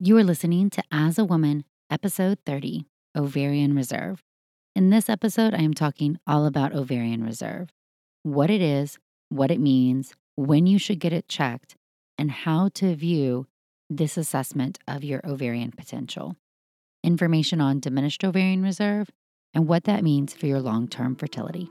You are listening to As a Woman, episode 30, Ovarian Reserve. In this episode, I am talking all about ovarian reserve, what it is, what it means, when you should get it checked, and how to view this assessment of your ovarian potential. Information on diminished ovarian reserve and what that means for your long term fertility.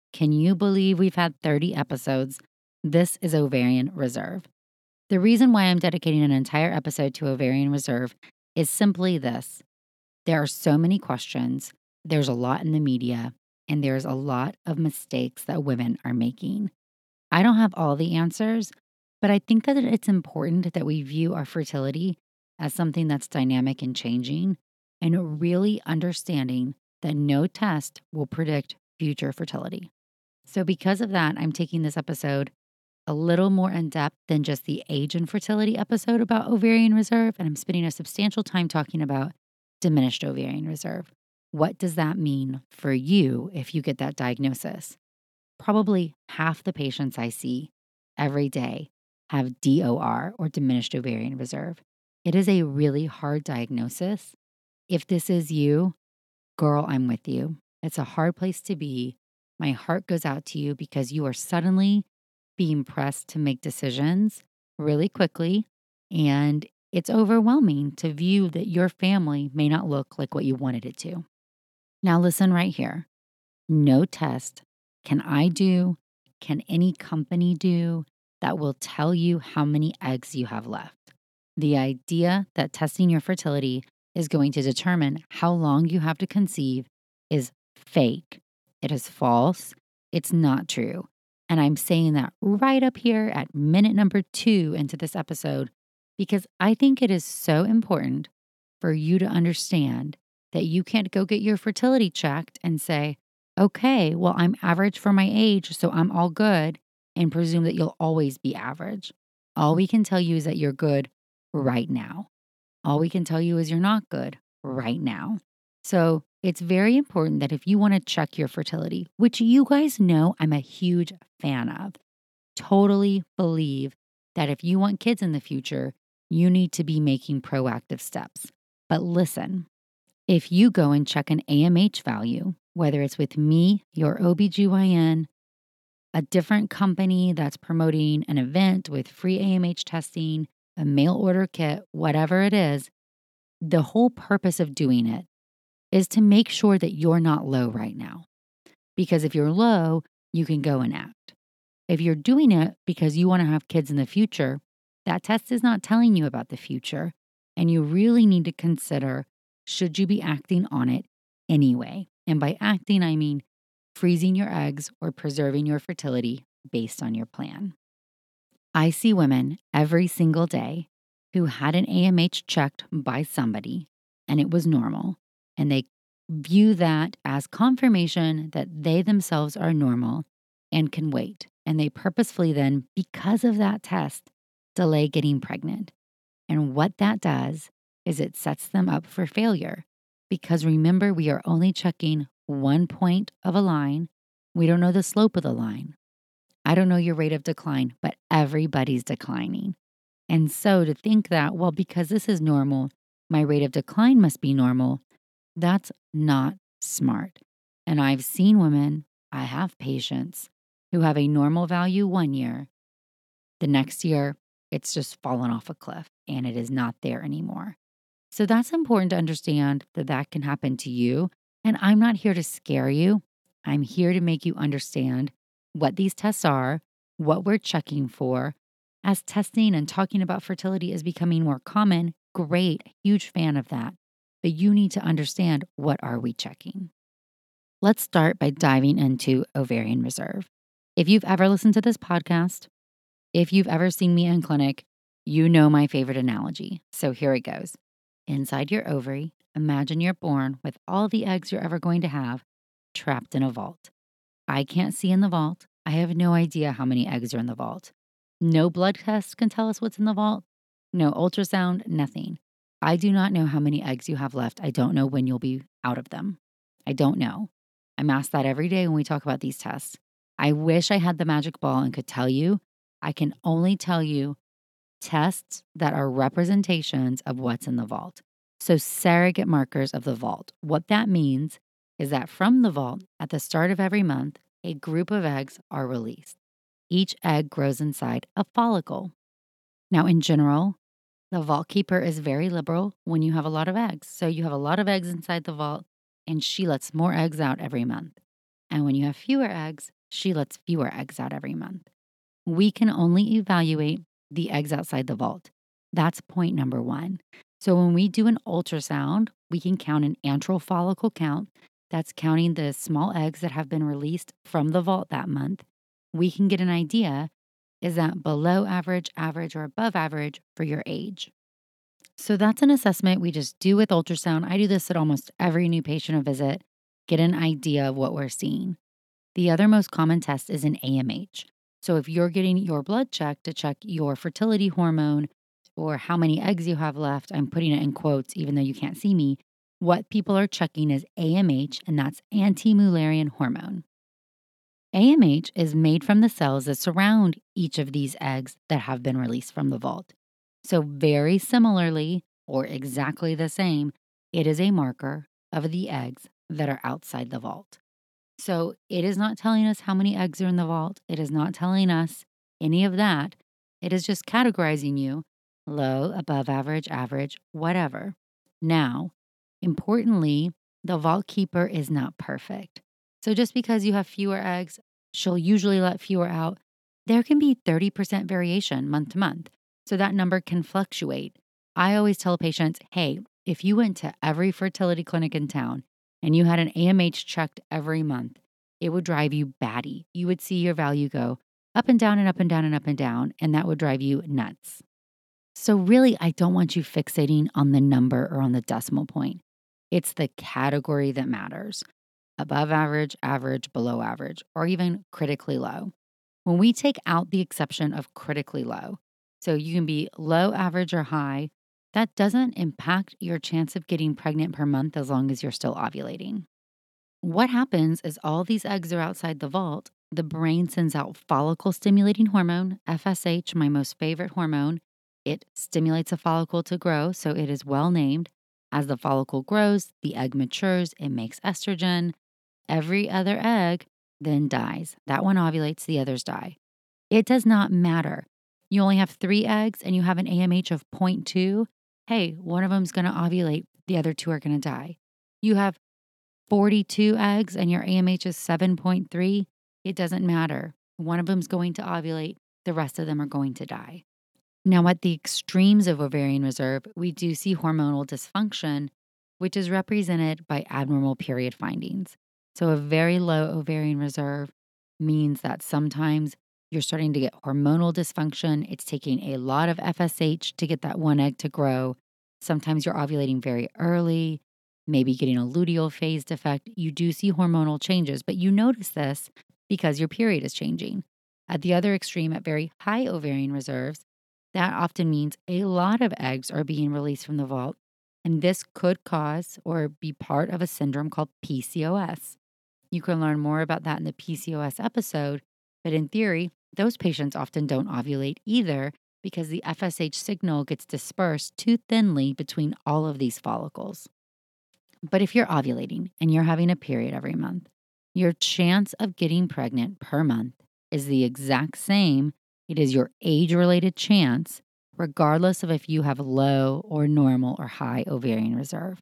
can you believe we've had 30 episodes? This is Ovarian Reserve. The reason why I'm dedicating an entire episode to Ovarian Reserve is simply this there are so many questions, there's a lot in the media, and there's a lot of mistakes that women are making. I don't have all the answers, but I think that it's important that we view our fertility as something that's dynamic and changing and really understanding that no test will predict future fertility. So, because of that, I'm taking this episode a little more in depth than just the age and fertility episode about ovarian reserve. And I'm spending a substantial time talking about diminished ovarian reserve. What does that mean for you if you get that diagnosis? Probably half the patients I see every day have DOR or diminished ovarian reserve. It is a really hard diagnosis. If this is you, girl, I'm with you. It's a hard place to be. My heart goes out to you because you are suddenly being pressed to make decisions really quickly. And it's overwhelming to view that your family may not look like what you wanted it to. Now, listen right here no test can I do, can any company do that will tell you how many eggs you have left. The idea that testing your fertility is going to determine how long you have to conceive is fake. It is false. It's not true. And I'm saying that right up here at minute number two into this episode because I think it is so important for you to understand that you can't go get your fertility checked and say, okay, well, I'm average for my age, so I'm all good, and presume that you'll always be average. All we can tell you is that you're good right now. All we can tell you is you're not good right now. So it's very important that if you want to check your fertility, which you guys know I'm a huge fan of, totally believe that if you want kids in the future, you need to be making proactive steps. But listen, if you go and check an AMH value, whether it's with me, your OBGYN, a different company that's promoting an event with free AMH testing, a mail order kit, whatever it is, the whole purpose of doing it is to make sure that you're not low right now. Because if you're low, you can go and act. If you're doing it because you want to have kids in the future, that test is not telling you about the future. And you really need to consider should you be acting on it anyway? And by acting, I mean freezing your eggs or preserving your fertility based on your plan. I see women every single day who had an AMH checked by somebody and it was normal and they view that as confirmation that they themselves are normal and can wait. And they purposefully then, because of that test, delay getting pregnant. And what that does is it sets them up for failure. Because remember, we are only checking one point of a line. We don't know the slope of the line. I don't know your rate of decline, but everybody's declining. And so to think that, well, because this is normal, my rate of decline must be normal, that's not smart. And I've seen women, I have patients who have a normal value one year. The next year, it's just fallen off a cliff and it is not there anymore. So that's important to understand that that can happen to you. And I'm not here to scare you. I'm here to make you understand what these tests are, what we're checking for. As testing and talking about fertility is becoming more common, great, huge fan of that. But you need to understand what are we checking. Let's start by diving into ovarian reserve. If you've ever listened to this podcast, if you've ever seen me in clinic, you know my favorite analogy. So here it goes. Inside your ovary, imagine you're born with all the eggs you're ever going to have trapped in a vault. I can't see in the vault. I have no idea how many eggs are in the vault. No blood test can tell us what's in the vault. No ultrasound, nothing. I do not know how many eggs you have left. I don't know when you'll be out of them. I don't know. I'm asked that every day when we talk about these tests. I wish I had the magic ball and could tell you. I can only tell you tests that are representations of what's in the vault. So, surrogate markers of the vault. What that means is that from the vault, at the start of every month, a group of eggs are released. Each egg grows inside a follicle. Now, in general, the vault keeper is very liberal when you have a lot of eggs. So, you have a lot of eggs inside the vault, and she lets more eggs out every month. And when you have fewer eggs, she lets fewer eggs out every month. We can only evaluate the eggs outside the vault. That's point number one. So, when we do an ultrasound, we can count an antral follicle count that's counting the small eggs that have been released from the vault that month, we can get an idea is that below average, average, or above average for your age. So that's an assessment we just do with ultrasound. I do this at almost every new patient I visit, get an idea of what we're seeing. The other most common test is an AMH. So if you're getting your blood checked to check your fertility hormone or how many eggs you have left, I'm putting it in quotes even though you can't see me, what people are checking is AMH, and that's anti Mullerian hormone. AMH is made from the cells that surround each of these eggs that have been released from the vault. So, very similarly, or exactly the same, it is a marker of the eggs that are outside the vault. So, it is not telling us how many eggs are in the vault. It is not telling us any of that. It is just categorizing you low, above average, average, whatever. Now, Importantly, the vault keeper is not perfect. So just because you have fewer eggs, she'll usually let fewer out. There can be 30% variation month to month. So that number can fluctuate. I always tell patients hey, if you went to every fertility clinic in town and you had an AMH checked every month, it would drive you batty. You would see your value go up and down and up and down and up and down, and that would drive you nuts. So, really, I don't want you fixating on the number or on the decimal point. It's the category that matters above average, average, below average, or even critically low. When we take out the exception of critically low, so you can be low, average, or high, that doesn't impact your chance of getting pregnant per month as long as you're still ovulating. What happens is all these eggs are outside the vault. The brain sends out follicle stimulating hormone, FSH, my most favorite hormone. It stimulates a follicle to grow, so it is well named. As the follicle grows, the egg matures, it makes estrogen. Every other egg then dies. That one ovulates, the others die. It does not matter. You only have three eggs and you have an AMH of 0.2. Hey, one of them's going to ovulate, the other two are going to die. You have 42 eggs and your AMH is 7.3. It doesn't matter. One of them's going to ovulate, the rest of them are going to die. Now, at the extremes of ovarian reserve, we do see hormonal dysfunction, which is represented by abnormal period findings. So, a very low ovarian reserve means that sometimes you're starting to get hormonal dysfunction. It's taking a lot of FSH to get that one egg to grow. Sometimes you're ovulating very early, maybe getting a luteal phase defect. You do see hormonal changes, but you notice this because your period is changing. At the other extreme, at very high ovarian reserves, that often means a lot of eggs are being released from the vault, and this could cause or be part of a syndrome called PCOS. You can learn more about that in the PCOS episode, but in theory, those patients often don't ovulate either because the FSH signal gets dispersed too thinly between all of these follicles. But if you're ovulating and you're having a period every month, your chance of getting pregnant per month is the exact same it is your age related chance regardless of if you have low or normal or high ovarian reserve.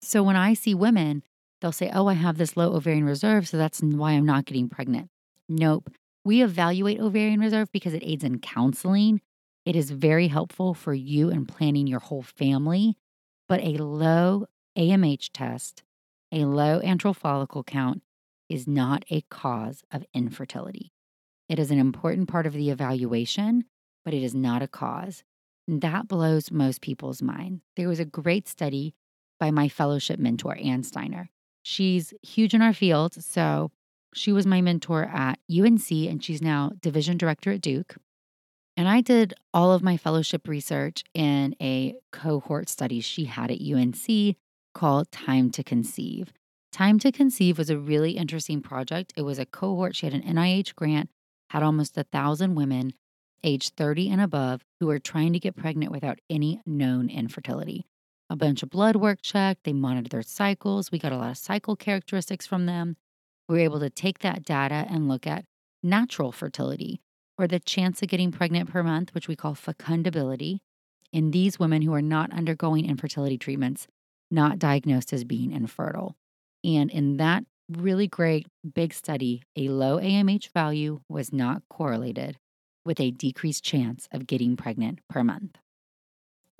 So when I see women, they'll say, Oh, I have this low ovarian reserve, so that's why I'm not getting pregnant. Nope. We evaluate ovarian reserve because it aids in counseling. It is very helpful for you in planning your whole family. But a low AMH test, a low antral follicle count, is not a cause of infertility. It is an important part of the evaluation, but it is not a cause. And that blows most people's mind. There was a great study by my fellowship mentor, Anne Steiner. She's huge in our field. So she was my mentor at UNC, and she's now division director at Duke. And I did all of my fellowship research in a cohort study she had at UNC called Time to Conceive. Time to Conceive was a really interesting project. It was a cohort, she had an NIH grant, had almost a thousand women age 30 and above who were trying to get pregnant without any known infertility. A bunch of blood work checked, they monitored their cycles. We got a lot of cycle characteristics from them. We were able to take that data and look at natural fertility or the chance of getting pregnant per month, which we call fecundability, in these women who are not undergoing infertility treatments, not diagnosed as being infertile. And in that really great big study, a low AMH value was not correlated with a decreased chance of getting pregnant per month.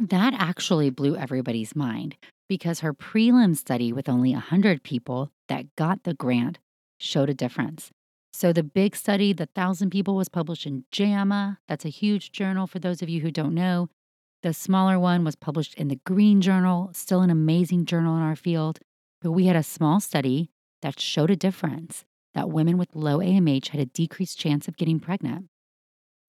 That actually blew everybody's mind because her prelim study with only 100 people that got the grant showed a difference. So, the big study, the 1,000 people, was published in JAMA. That's a huge journal for those of you who don't know. The smaller one was published in the Green Journal, still an amazing journal in our field. But we had a small study that showed a difference that women with low AMH had a decreased chance of getting pregnant.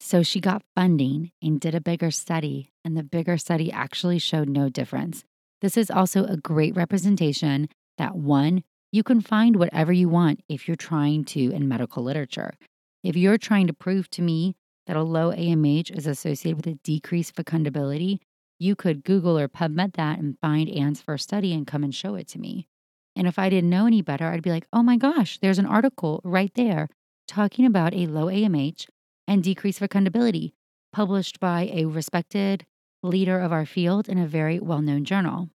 So she got funding and did a bigger study, and the bigger study actually showed no difference. This is also a great representation that one, you can find whatever you want if you're trying to in medical literature. If you're trying to prove to me that a low AMH is associated with a decreased fecundability, you could Google or PubMed that and find Anne's first study and come and show it to me. And if I didn't know any better, I'd be like, oh my gosh, there's an article right there talking about a low AMH and decreased fecundability, published by a respected leader of our field in a very well known journal.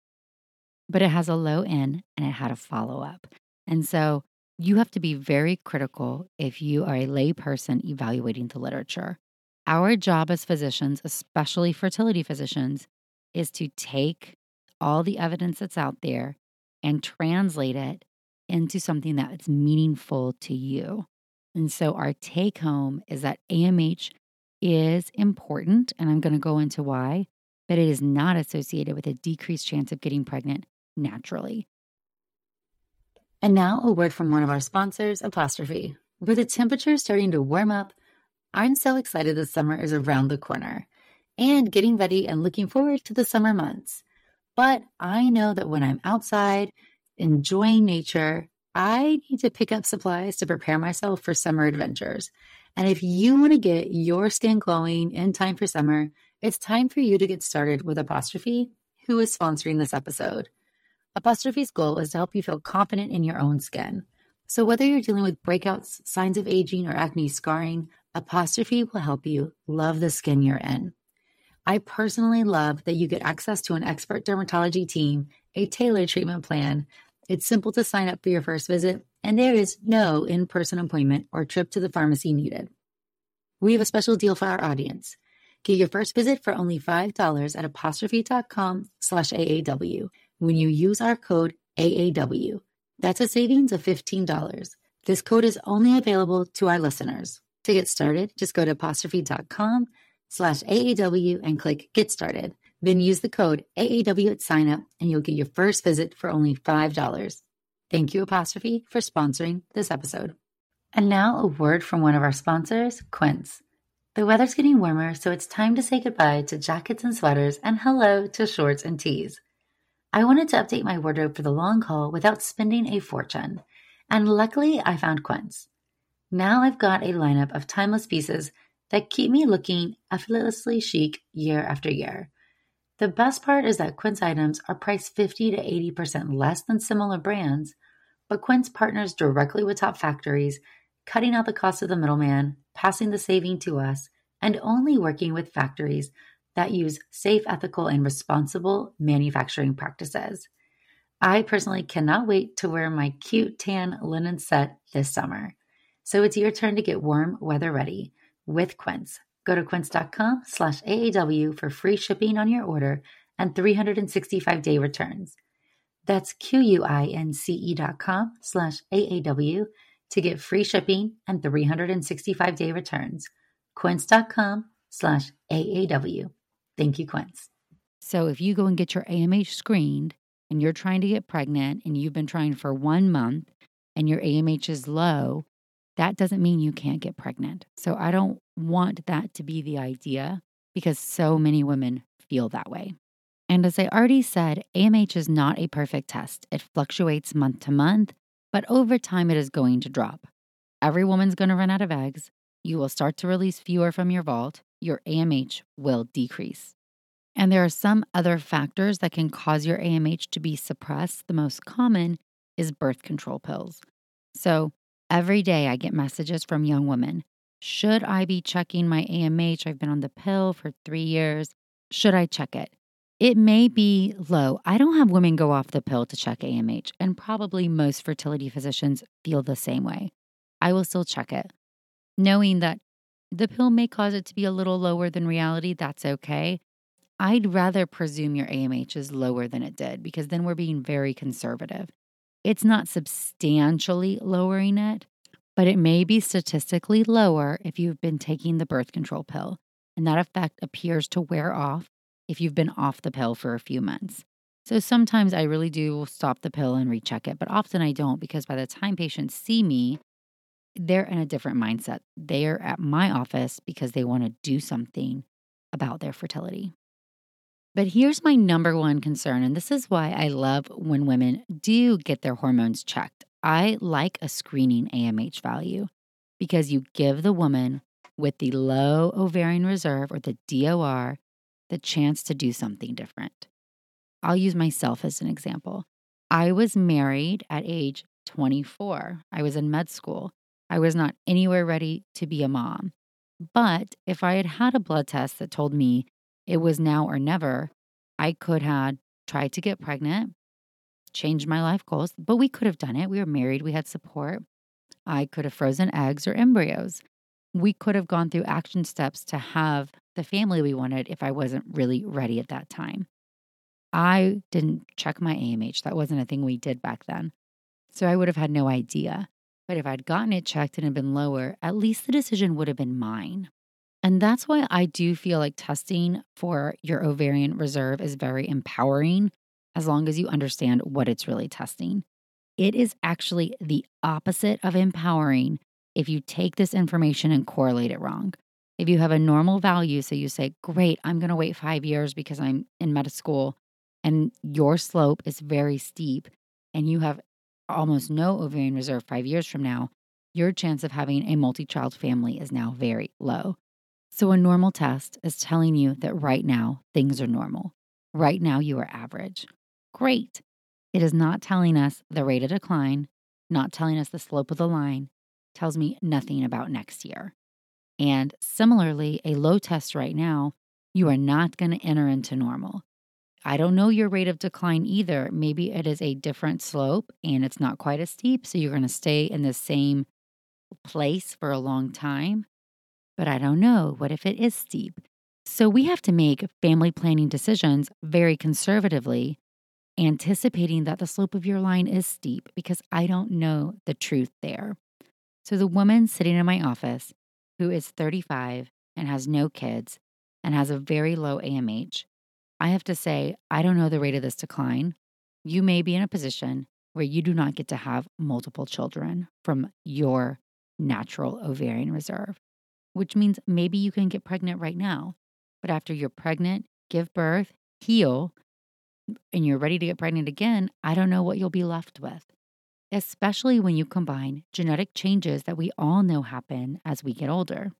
But it has a low N and it had a follow up. And so you have to be very critical if you are a layperson evaluating the literature. Our job as physicians, especially fertility physicians, is to take all the evidence that's out there and translate it into something that is meaningful to you. And so our take home is that AMH is important, and I'm going to go into why, but it is not associated with a decreased chance of getting pregnant naturally. And now a word from one of our sponsors, Apostrophe. With the temperature starting to warm up, I'm so excited the summer is around the corner and getting ready and looking forward to the summer months. But I know that when I'm outside enjoying nature, I need to pick up supplies to prepare myself for summer adventures. And if you want to get your skin glowing in time for summer, it's time for you to get started with Apostrophe, who is sponsoring this episode. Apostrophe's goal is to help you feel confident in your own skin. So whether you're dealing with breakouts, signs of aging, or acne scarring, Apostrophe will help you love the skin you're in. I personally love that you get access to an expert dermatology team, a tailored treatment plan, it's simple to sign up for your first visit, and there is no in person appointment or trip to the pharmacy needed. We have a special deal for our audience. Get your first visit for only $5 at apostrophe.com slash AAW when you use our code AAW. That's a savings of $15. This code is only available to our listeners. To get started, just go to apostrophe.com slash AAW and click Get Started. Then use the code AAW at signup and you'll get your first visit for only $5. Thank you, Apostrophe, for sponsoring this episode. And now a word from one of our sponsors, Quince. The weather's getting warmer, so it's time to say goodbye to jackets and sweaters and hello to shorts and tees. I wanted to update my wardrobe for the long haul without spending a fortune, and luckily I found Quince. Now I've got a lineup of timeless pieces that keep me looking effortlessly chic year after year. The best part is that Quince items are priced 50 to 80% less than similar brands, but Quince partners directly with top factories, cutting out the cost of the middleman, passing the saving to us, and only working with factories that use safe, ethical, and responsible manufacturing practices. I personally cannot wait to wear my cute tan linen set this summer. So it's your turn to get warm weather ready with Quince. Go to quince.com slash AAW for free shipping on your order and 365 day returns. That's Q-U-I-N-C-E dot com slash AAW to get free shipping and 365 day returns. Quince.com slash AAW. Thank you, Quince. So if you go and get your AMH screened and you're trying to get pregnant and you've been trying for one month and your AMH is low, that doesn't mean you can't get pregnant. So I don't want that to be the idea because so many women feel that way. And as I already said, AMH is not a perfect test. It fluctuates month to month, but over time it is going to drop. Every woman's going to run out of eggs. You will start to release fewer from your vault. Your AMH will decrease. And there are some other factors that can cause your AMH to be suppressed. The most common is birth control pills. So every day I get messages from young women Should I be checking my AMH? I've been on the pill for three years. Should I check it? It may be low. I don't have women go off the pill to check AMH, and probably most fertility physicians feel the same way. I will still check it, knowing that the pill may cause it to be a little lower than reality. That's okay. I'd rather presume your AMH is lower than it did because then we're being very conservative. It's not substantially lowering it, but it may be statistically lower if you've been taking the birth control pill, and that effect appears to wear off if you've been off the pill for a few months. So sometimes I really do stop the pill and recheck it, but often I don't because by the time patients see me, they're in a different mindset. They're at my office because they want to do something about their fertility. But here's my number one concern, and this is why I love when women do get their hormones checked. I like a screening AMH value because you give the woman with the low ovarian reserve or the DOR the chance to do something different. I'll use myself as an example. I was married at age 24. I was in med school. I was not anywhere ready to be a mom. But if I had had a blood test that told me it was now or never. I could have tried to get pregnant, changed my life goals, but we could have done it. We were married, we had support. I could have frozen eggs or embryos. We could have gone through action steps to have the family we wanted if I wasn't really ready at that time. I didn't check my AMH. That wasn't a thing we did back then. So I would have had no idea. But if I'd gotten it checked and had been lower, at least the decision would have been mine. And that's why I do feel like testing for your ovarian reserve is very empowering as long as you understand what it's really testing. It is actually the opposite of empowering if you take this information and correlate it wrong. If you have a normal value, so you say, Great, I'm going to wait five years because I'm in med school, and your slope is very steep, and you have almost no ovarian reserve five years from now, your chance of having a multi child family is now very low. So, a normal test is telling you that right now things are normal. Right now you are average. Great. It is not telling us the rate of decline, not telling us the slope of the line, tells me nothing about next year. And similarly, a low test right now, you are not going to enter into normal. I don't know your rate of decline either. Maybe it is a different slope and it's not quite as steep. So you're going to stay in the same place for a long time. But I don't know. What if it is steep? So we have to make family planning decisions very conservatively, anticipating that the slope of your line is steep because I don't know the truth there. So the woman sitting in my office who is 35 and has no kids and has a very low AMH, I have to say, I don't know the rate of this decline. You may be in a position where you do not get to have multiple children from your natural ovarian reserve which means maybe you can get pregnant right now. But after you're pregnant, give birth, heal, and you're ready to get pregnant again, I don't know what you'll be left with, especially when you combine genetic changes that we all know happen as we get older.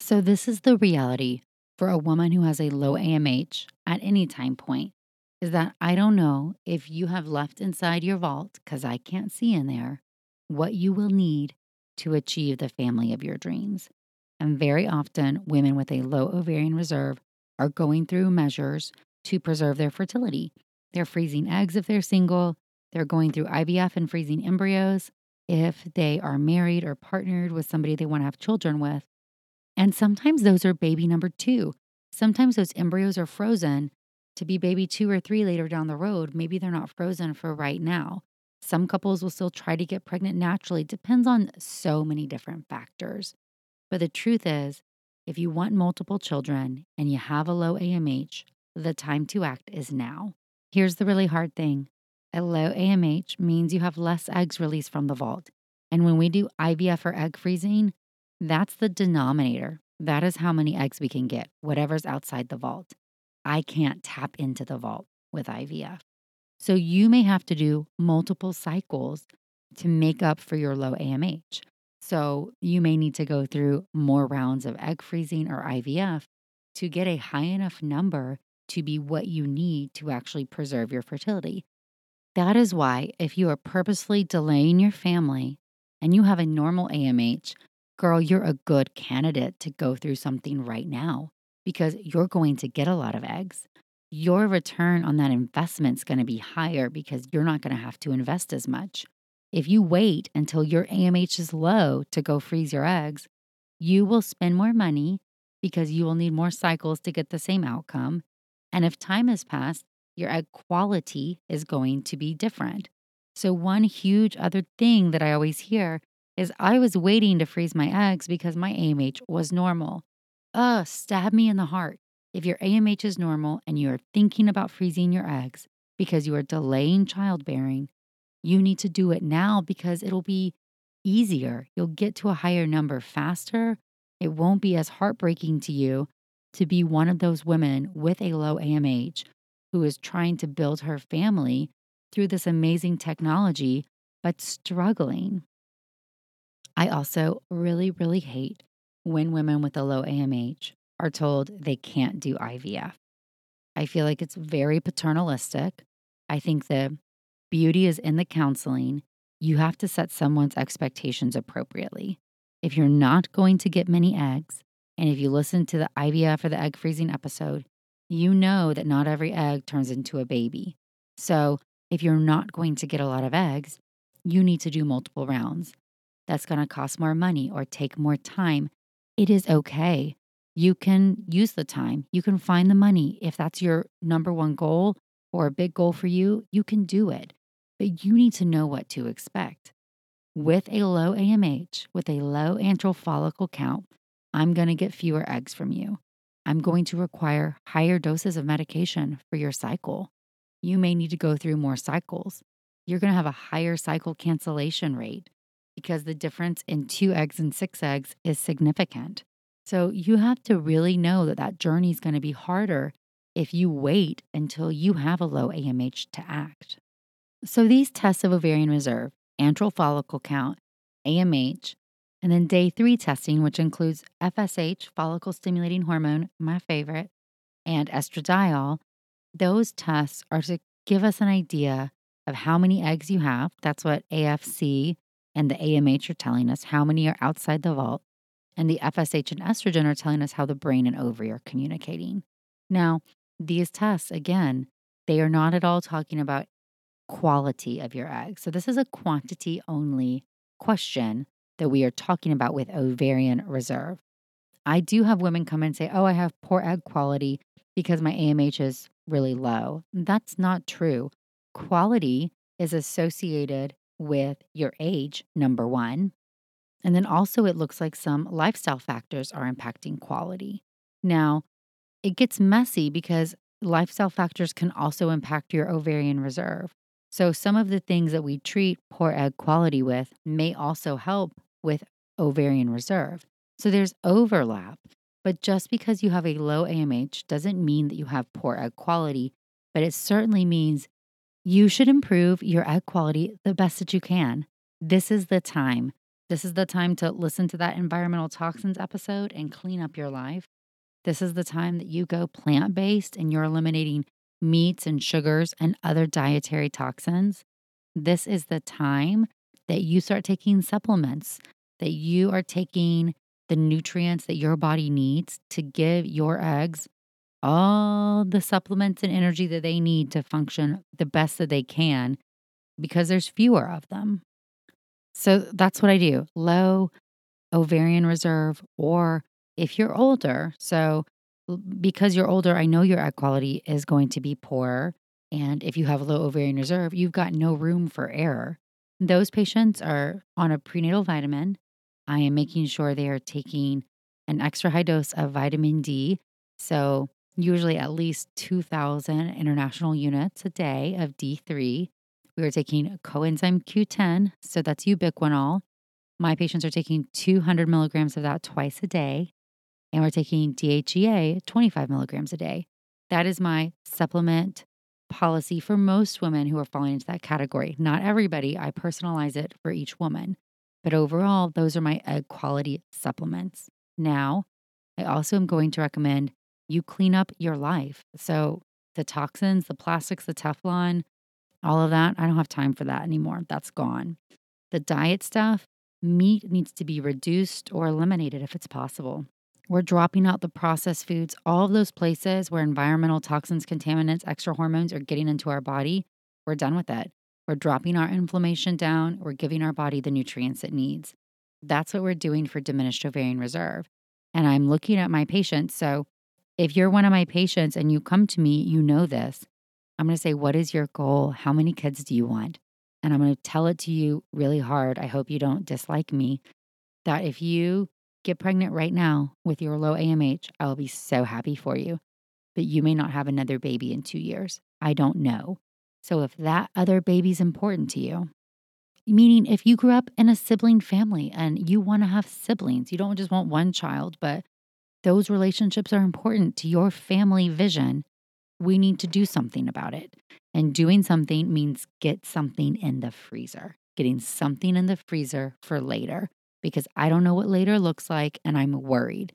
So, this is the reality for a woman who has a low AMH at any time point is that I don't know if you have left inside your vault, because I can't see in there, what you will need to achieve the family of your dreams. And very often, women with a low ovarian reserve are going through measures to preserve their fertility. They're freezing eggs if they're single, they're going through IVF and freezing embryos if they are married or partnered with somebody they want to have children with. And sometimes those are baby number two. Sometimes those embryos are frozen to be baby two or three later down the road. Maybe they're not frozen for right now. Some couples will still try to get pregnant naturally. Depends on so many different factors. But the truth is, if you want multiple children and you have a low AMH, the time to act is now. Here's the really hard thing a low AMH means you have less eggs released from the vault. And when we do IVF or egg freezing, that's the denominator. That is how many eggs we can get, whatever's outside the vault. I can't tap into the vault with IVF. So you may have to do multiple cycles to make up for your low AMH. So you may need to go through more rounds of egg freezing or IVF to get a high enough number to be what you need to actually preserve your fertility. That is why, if you are purposely delaying your family and you have a normal AMH, girl, you're a good candidate to go through something right now because you're going to get a lot of eggs. Your return on that investment is going to be higher because you're not going to have to invest as much. If you wait until your AMH is low to go freeze your eggs, you will spend more money because you will need more cycles to get the same outcome. And if time has passed, your egg quality is going to be different. So, one huge other thing that I always hear is I was waiting to freeze my eggs because my AMH was normal. Ugh, stab me in the heart. If your AMH is normal and you are thinking about freezing your eggs because you are delaying childbearing, you need to do it now because it'll be easier. You'll get to a higher number faster. It won't be as heartbreaking to you to be one of those women with a low AMH who is trying to build her family through this amazing technology, but struggling. I also really, really hate when women with a low AMH are told they can't do IVF. I feel like it's very paternalistic. I think the beauty is in the counseling. You have to set someone's expectations appropriately. If you're not going to get many eggs, and if you listen to the IVF or the egg freezing episode, you know that not every egg turns into a baby. So, if you're not going to get a lot of eggs, you need to do multiple rounds. That's going to cost more money or take more time. It is okay. You can use the time, you can find the money. If that's your number one goal or a big goal for you, you can do it. But you need to know what to expect. With a low AMH, with a low antral follicle count, I'm going to get fewer eggs from you. I'm going to require higher doses of medication for your cycle. You may need to go through more cycles. You're going to have a higher cycle cancellation rate because the difference in two eggs and six eggs is significant. So you have to really know that that journey is going to be harder if you wait until you have a low AMH to act. So these tests of ovarian reserve, antral follicle count, AMH, and then day three testing, which includes FSH, follicle stimulating hormone, my favorite, and estradiol, those tests are to give us an idea of how many eggs you have. That's what AFC and the AMH are telling us, how many are outside the vault. And the FSH and estrogen are telling us how the brain and ovary are communicating. Now, these tests, again, they are not at all talking about quality of your eggs. So, this is a quantity only question that we are talking about with ovarian reserve. I do have women come and say, Oh, I have poor egg quality because my AMH is really low. That's not true. Quality is associated with your age, number one. And then also, it looks like some lifestyle factors are impacting quality. Now, it gets messy because lifestyle factors can also impact your ovarian reserve. So, some of the things that we treat poor egg quality with may also help with ovarian reserve. So there's overlap. But just because you have a low AMH doesn't mean that you have poor egg quality, but it certainly means you should improve your egg quality the best that you can. This is the time. This is the time to listen to that environmental toxins episode and clean up your life. This is the time that you go plant based and you're eliminating meats and sugars and other dietary toxins. This is the time that you start taking supplements that you are taking the nutrients that your body needs to give your eggs all the supplements and energy that they need to function the best that they can because there's fewer of them. So that's what I do low ovarian reserve, or if you're older. So because you're older, I know your egg quality is going to be poor. And if you have low ovarian reserve, you've got no room for error. Those patients are on a prenatal vitamin. I am making sure they are taking an extra high dose of vitamin D. So, usually at least 2,000 international units a day of D3. We are taking coenzyme Q10, so that's ubiquinol. My patients are taking 200 milligrams of that twice a day, and we're taking DHEA 25 milligrams a day. That is my supplement policy for most women who are falling into that category. Not everybody, I personalize it for each woman. But overall, those are my egg quality supplements. Now, I also am going to recommend you clean up your life. So, the toxins, the plastics, the Teflon, all of that, I don't have time for that anymore. That's gone. The diet stuff, meat needs to be reduced or eliminated if it's possible. We're dropping out the processed foods, all of those places where environmental toxins, contaminants, extra hormones are getting into our body. We're done with it. We're dropping our inflammation down. We're giving our body the nutrients it needs. That's what we're doing for diminished ovarian reserve. And I'm looking at my patients. So if you're one of my patients and you come to me, you know this. I'm going to say, What is your goal? How many kids do you want? And I'm going to tell it to you really hard. I hope you don't dislike me. That if you get pregnant right now with your low AMH, I will be so happy for you. But you may not have another baby in two years. I don't know. So if that other baby's important to you, meaning if you grew up in a sibling family and you want to have siblings, you don't just want one child, but those relationships are important to your family vision. We need to do something about it. And doing something means get something in the freezer, getting something in the freezer for later because I don't know what later looks like and I'm worried.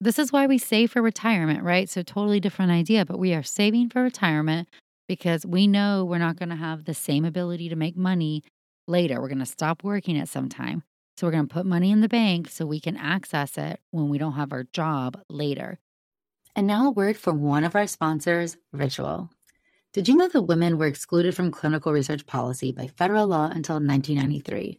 This is why we save for retirement, right? So, totally different idea, but we are saving for retirement because we know we're not going to have the same ability to make money later. We're going to stop working at some time. So, we're going to put money in the bank so we can access it when we don't have our job later. And now, a word from one of our sponsors, Ritual. Did you know that women were excluded from clinical research policy by federal law until 1993?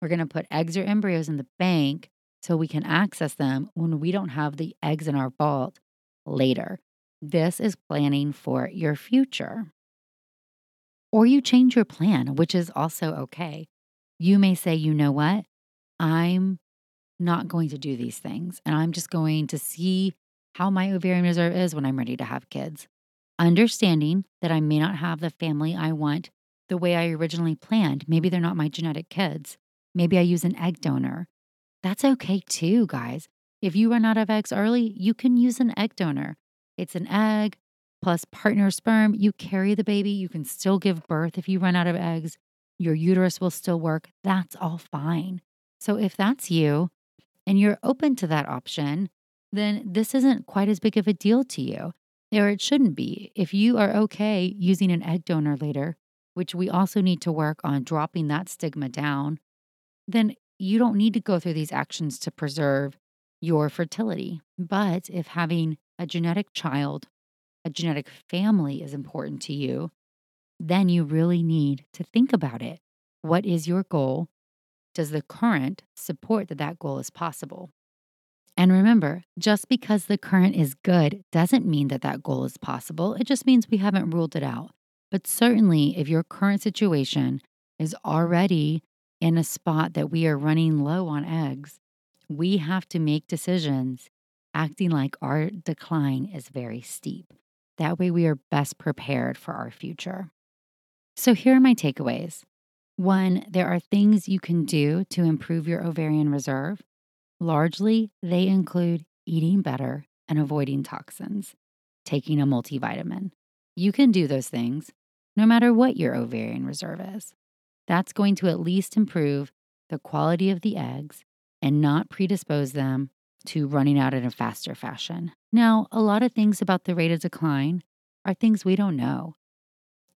We're going to put eggs or embryos in the bank so we can access them when we don't have the eggs in our vault later. This is planning for your future. Or you change your plan, which is also okay. You may say, you know what? I'm not going to do these things, and I'm just going to see how my ovarian reserve is when I'm ready to have kids. Understanding that I may not have the family I want the way I originally planned. Maybe they're not my genetic kids. Maybe I use an egg donor. That's okay too, guys. If you run out of eggs early, you can use an egg donor. It's an egg plus partner sperm. You carry the baby. You can still give birth if you run out of eggs. Your uterus will still work. That's all fine. So if that's you and you're open to that option, then this isn't quite as big of a deal to you, or it shouldn't be. If you are okay using an egg donor later, which we also need to work on dropping that stigma down then you don't need to go through these actions to preserve your fertility. But if having a genetic child, a genetic family is important to you, then you really need to think about it. What is your goal? Does the current support that that goal is possible? And remember, just because the current is good doesn't mean that that goal is possible. It just means we haven't ruled it out. But certainly, if your current situation is already in a spot that we are running low on eggs, we have to make decisions acting like our decline is very steep. That way, we are best prepared for our future. So, here are my takeaways. One, there are things you can do to improve your ovarian reserve. Largely, they include eating better and avoiding toxins, taking a multivitamin. You can do those things no matter what your ovarian reserve is. That's going to at least improve the quality of the eggs and not predispose them to running out in a faster fashion. Now, a lot of things about the rate of decline are things we don't know.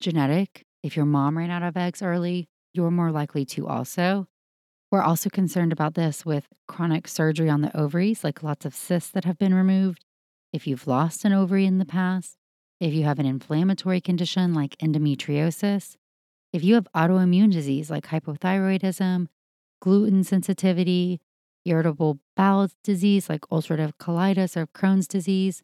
Genetic, if your mom ran out of eggs early, you're more likely to also. We're also concerned about this with chronic surgery on the ovaries, like lots of cysts that have been removed. If you've lost an ovary in the past, if you have an inflammatory condition like endometriosis, if you have autoimmune disease like hypothyroidism, gluten sensitivity, irritable bowel disease like ulcerative colitis or Crohn's disease,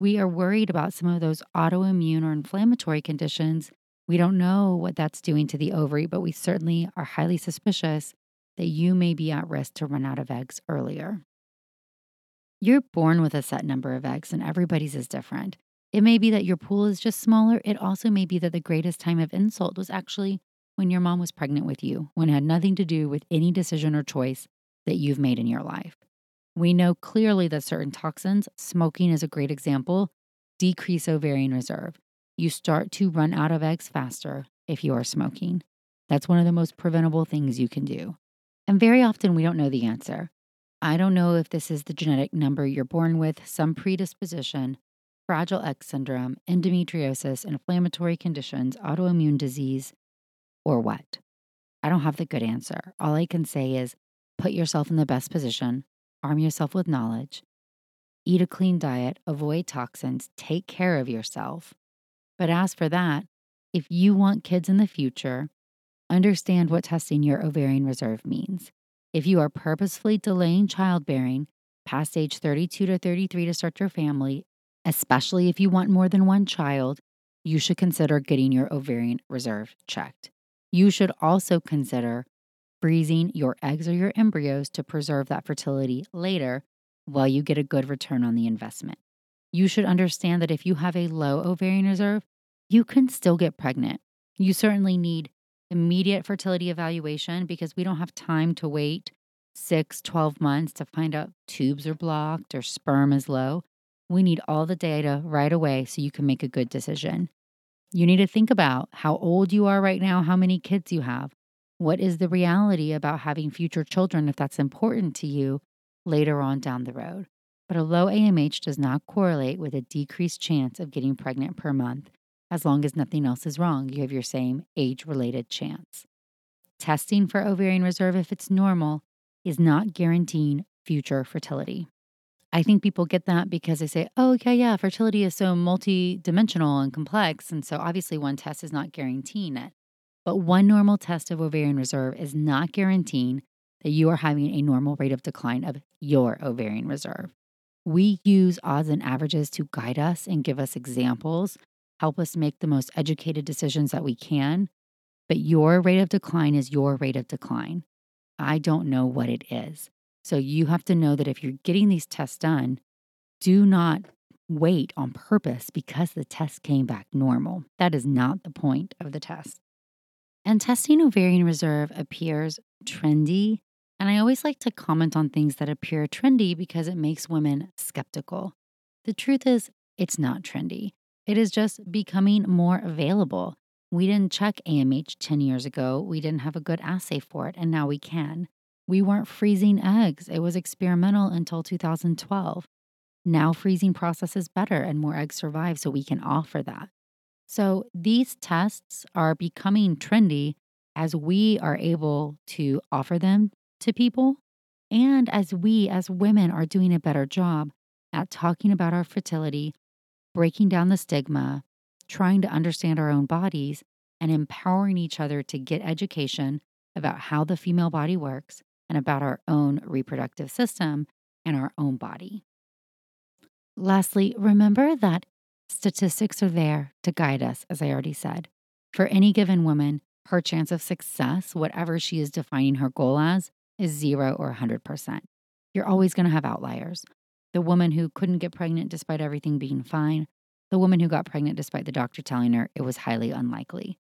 we are worried about some of those autoimmune or inflammatory conditions. We don't know what that's doing to the ovary, but we certainly are highly suspicious that you may be at risk to run out of eggs earlier. You're born with a set number of eggs, and everybody's is different. It may be that your pool is just smaller. It also may be that the greatest time of insult was actually when your mom was pregnant with you, when it had nothing to do with any decision or choice that you've made in your life. We know clearly that certain toxins, smoking is a great example, decrease ovarian reserve. You start to run out of eggs faster if you are smoking. That's one of the most preventable things you can do. And very often we don't know the answer. I don't know if this is the genetic number you're born with, some predisposition, Fragile X syndrome, endometriosis, inflammatory conditions, autoimmune disease, or what? I don't have the good answer. All I can say is put yourself in the best position, arm yourself with knowledge, eat a clean diet, avoid toxins, take care of yourself. But as for that, if you want kids in the future, understand what testing your ovarian reserve means. If you are purposefully delaying childbearing past age 32 to 33 to start your family, especially if you want more than one child, you should consider getting your ovarian reserve checked. You should also consider freezing your eggs or your embryos to preserve that fertility later while you get a good return on the investment. You should understand that if you have a low ovarian reserve, you can still get pregnant. You certainly need immediate fertility evaluation because we don't have time to wait six, 12 months to find out tubes are blocked or sperm is low. We need all the data right away so you can make a good decision. You need to think about how old you are right now, how many kids you have. What is the reality about having future children if that's important to you later on down the road? But a low AMH does not correlate with a decreased chance of getting pregnant per month as long as nothing else is wrong. You have your same age related chance. Testing for ovarian reserve, if it's normal, is not guaranteeing future fertility. I think people get that because they say, oh, yeah, yeah, fertility is so multidimensional and complex. And so obviously one test is not guaranteeing it. But one normal test of ovarian reserve is not guaranteeing that you are having a normal rate of decline of your ovarian reserve. We use odds and averages to guide us and give us examples, help us make the most educated decisions that we can. But your rate of decline is your rate of decline. I don't know what it is. So you have to know that if you're getting these tests done, do not wait on purpose because the test came back normal. That is not the point of the test. And testing ovarian reserve appears trendy. And I always like to comment on things that appear trendy because it makes women skeptical. The truth is, it's not trendy. It is just becoming more available. We didn't check AMH 10 years ago. We didn't have a good assay for it, and now we can. We weren't freezing eggs. It was experimental until 2012. Now freezing process is better and more eggs survive, so we can offer that. So these tests are becoming trendy as we are able to offer them to people and as we as women are doing a better job at talking about our fertility, breaking down the stigma, trying to understand our own bodies, and empowering each other to get education about how the female body works and about our own reproductive system, and our own body. Lastly, remember that statistics are there to guide us, as I already said. For any given woman, her chance of success, whatever she is defining her goal as, is zero or 100%. You're always going to have outliers. The woman who couldn't get pregnant despite everything being fine, the woman who got pregnant despite the doctor telling her it was highly unlikely.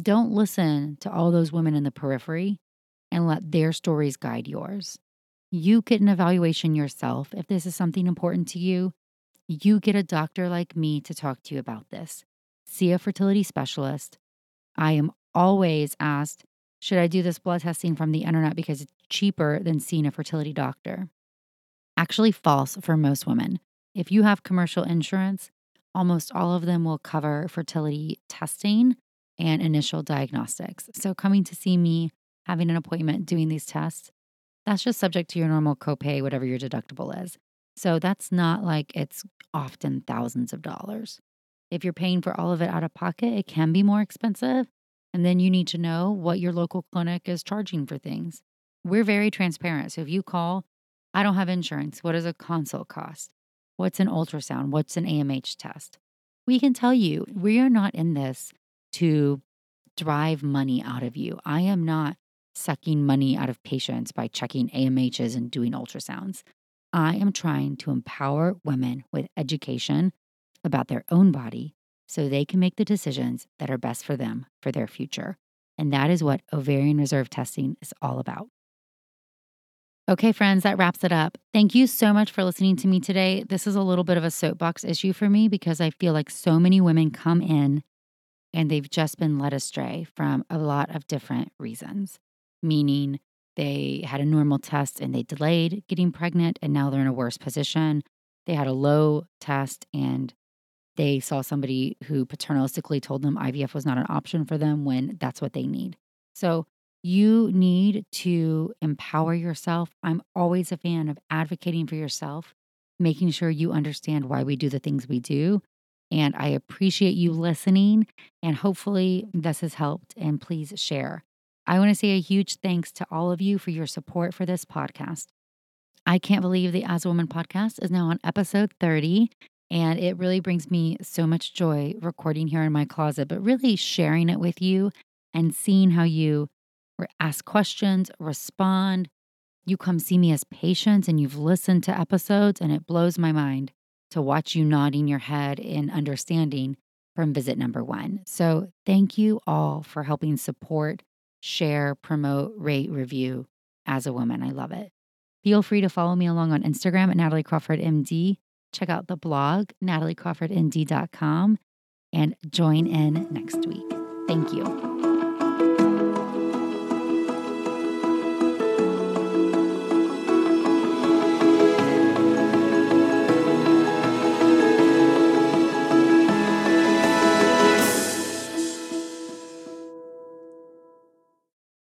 Don't listen to all those women in the periphery and let their stories guide yours. You get an evaluation yourself if this is something important to you. You get a doctor like me to talk to you about this. See a fertility specialist. I am always asked, should I do this blood testing from the internet because it's cheaper than seeing a fertility doctor? Actually, false for most women. If you have commercial insurance, almost all of them will cover fertility testing and initial diagnostics. So, coming to see me, having an appointment, doing these tests, that's just subject to your normal copay, whatever your deductible is. So, that's not like it's often thousands of dollars. If you're paying for all of it out of pocket, it can be more expensive. And then you need to know what your local clinic is charging for things. We're very transparent. So if you call, I don't have insurance. What does a consult cost? What's an ultrasound? What's an AMH test? We can tell you we are not in this to drive money out of you. I am not sucking money out of patients by checking AMHs and doing ultrasounds. I am trying to empower women with education about their own body so they can make the decisions that are best for them for their future. And that is what ovarian reserve testing is all about. Okay, friends, that wraps it up. Thank you so much for listening to me today. This is a little bit of a soapbox issue for me because I feel like so many women come in and they've just been led astray from a lot of different reasons, meaning they had a normal test and they delayed getting pregnant and now they're in a worse position. They had a low test and they saw somebody who paternalistically told them IVF was not an option for them when that's what they need. So you need to empower yourself. I'm always a fan of advocating for yourself, making sure you understand why we do the things we do. And I appreciate you listening. And hopefully, this has helped. And please share. I want to say a huge thanks to all of you for your support for this podcast. I can't believe the As a Woman podcast is now on episode 30. And it really brings me so much joy recording here in my closet, but really sharing it with you and seeing how you ask questions, respond. You come see me as patients and you've listened to episodes, and it blows my mind to watch you nodding your head in understanding from visit number one. So, thank you all for helping support, share, promote, rate, review as a woman. I love it. Feel free to follow me along on Instagram at Natalie Crawford MD check out the blog, nataliecrawfordmd.com, and join in next week. Thank you.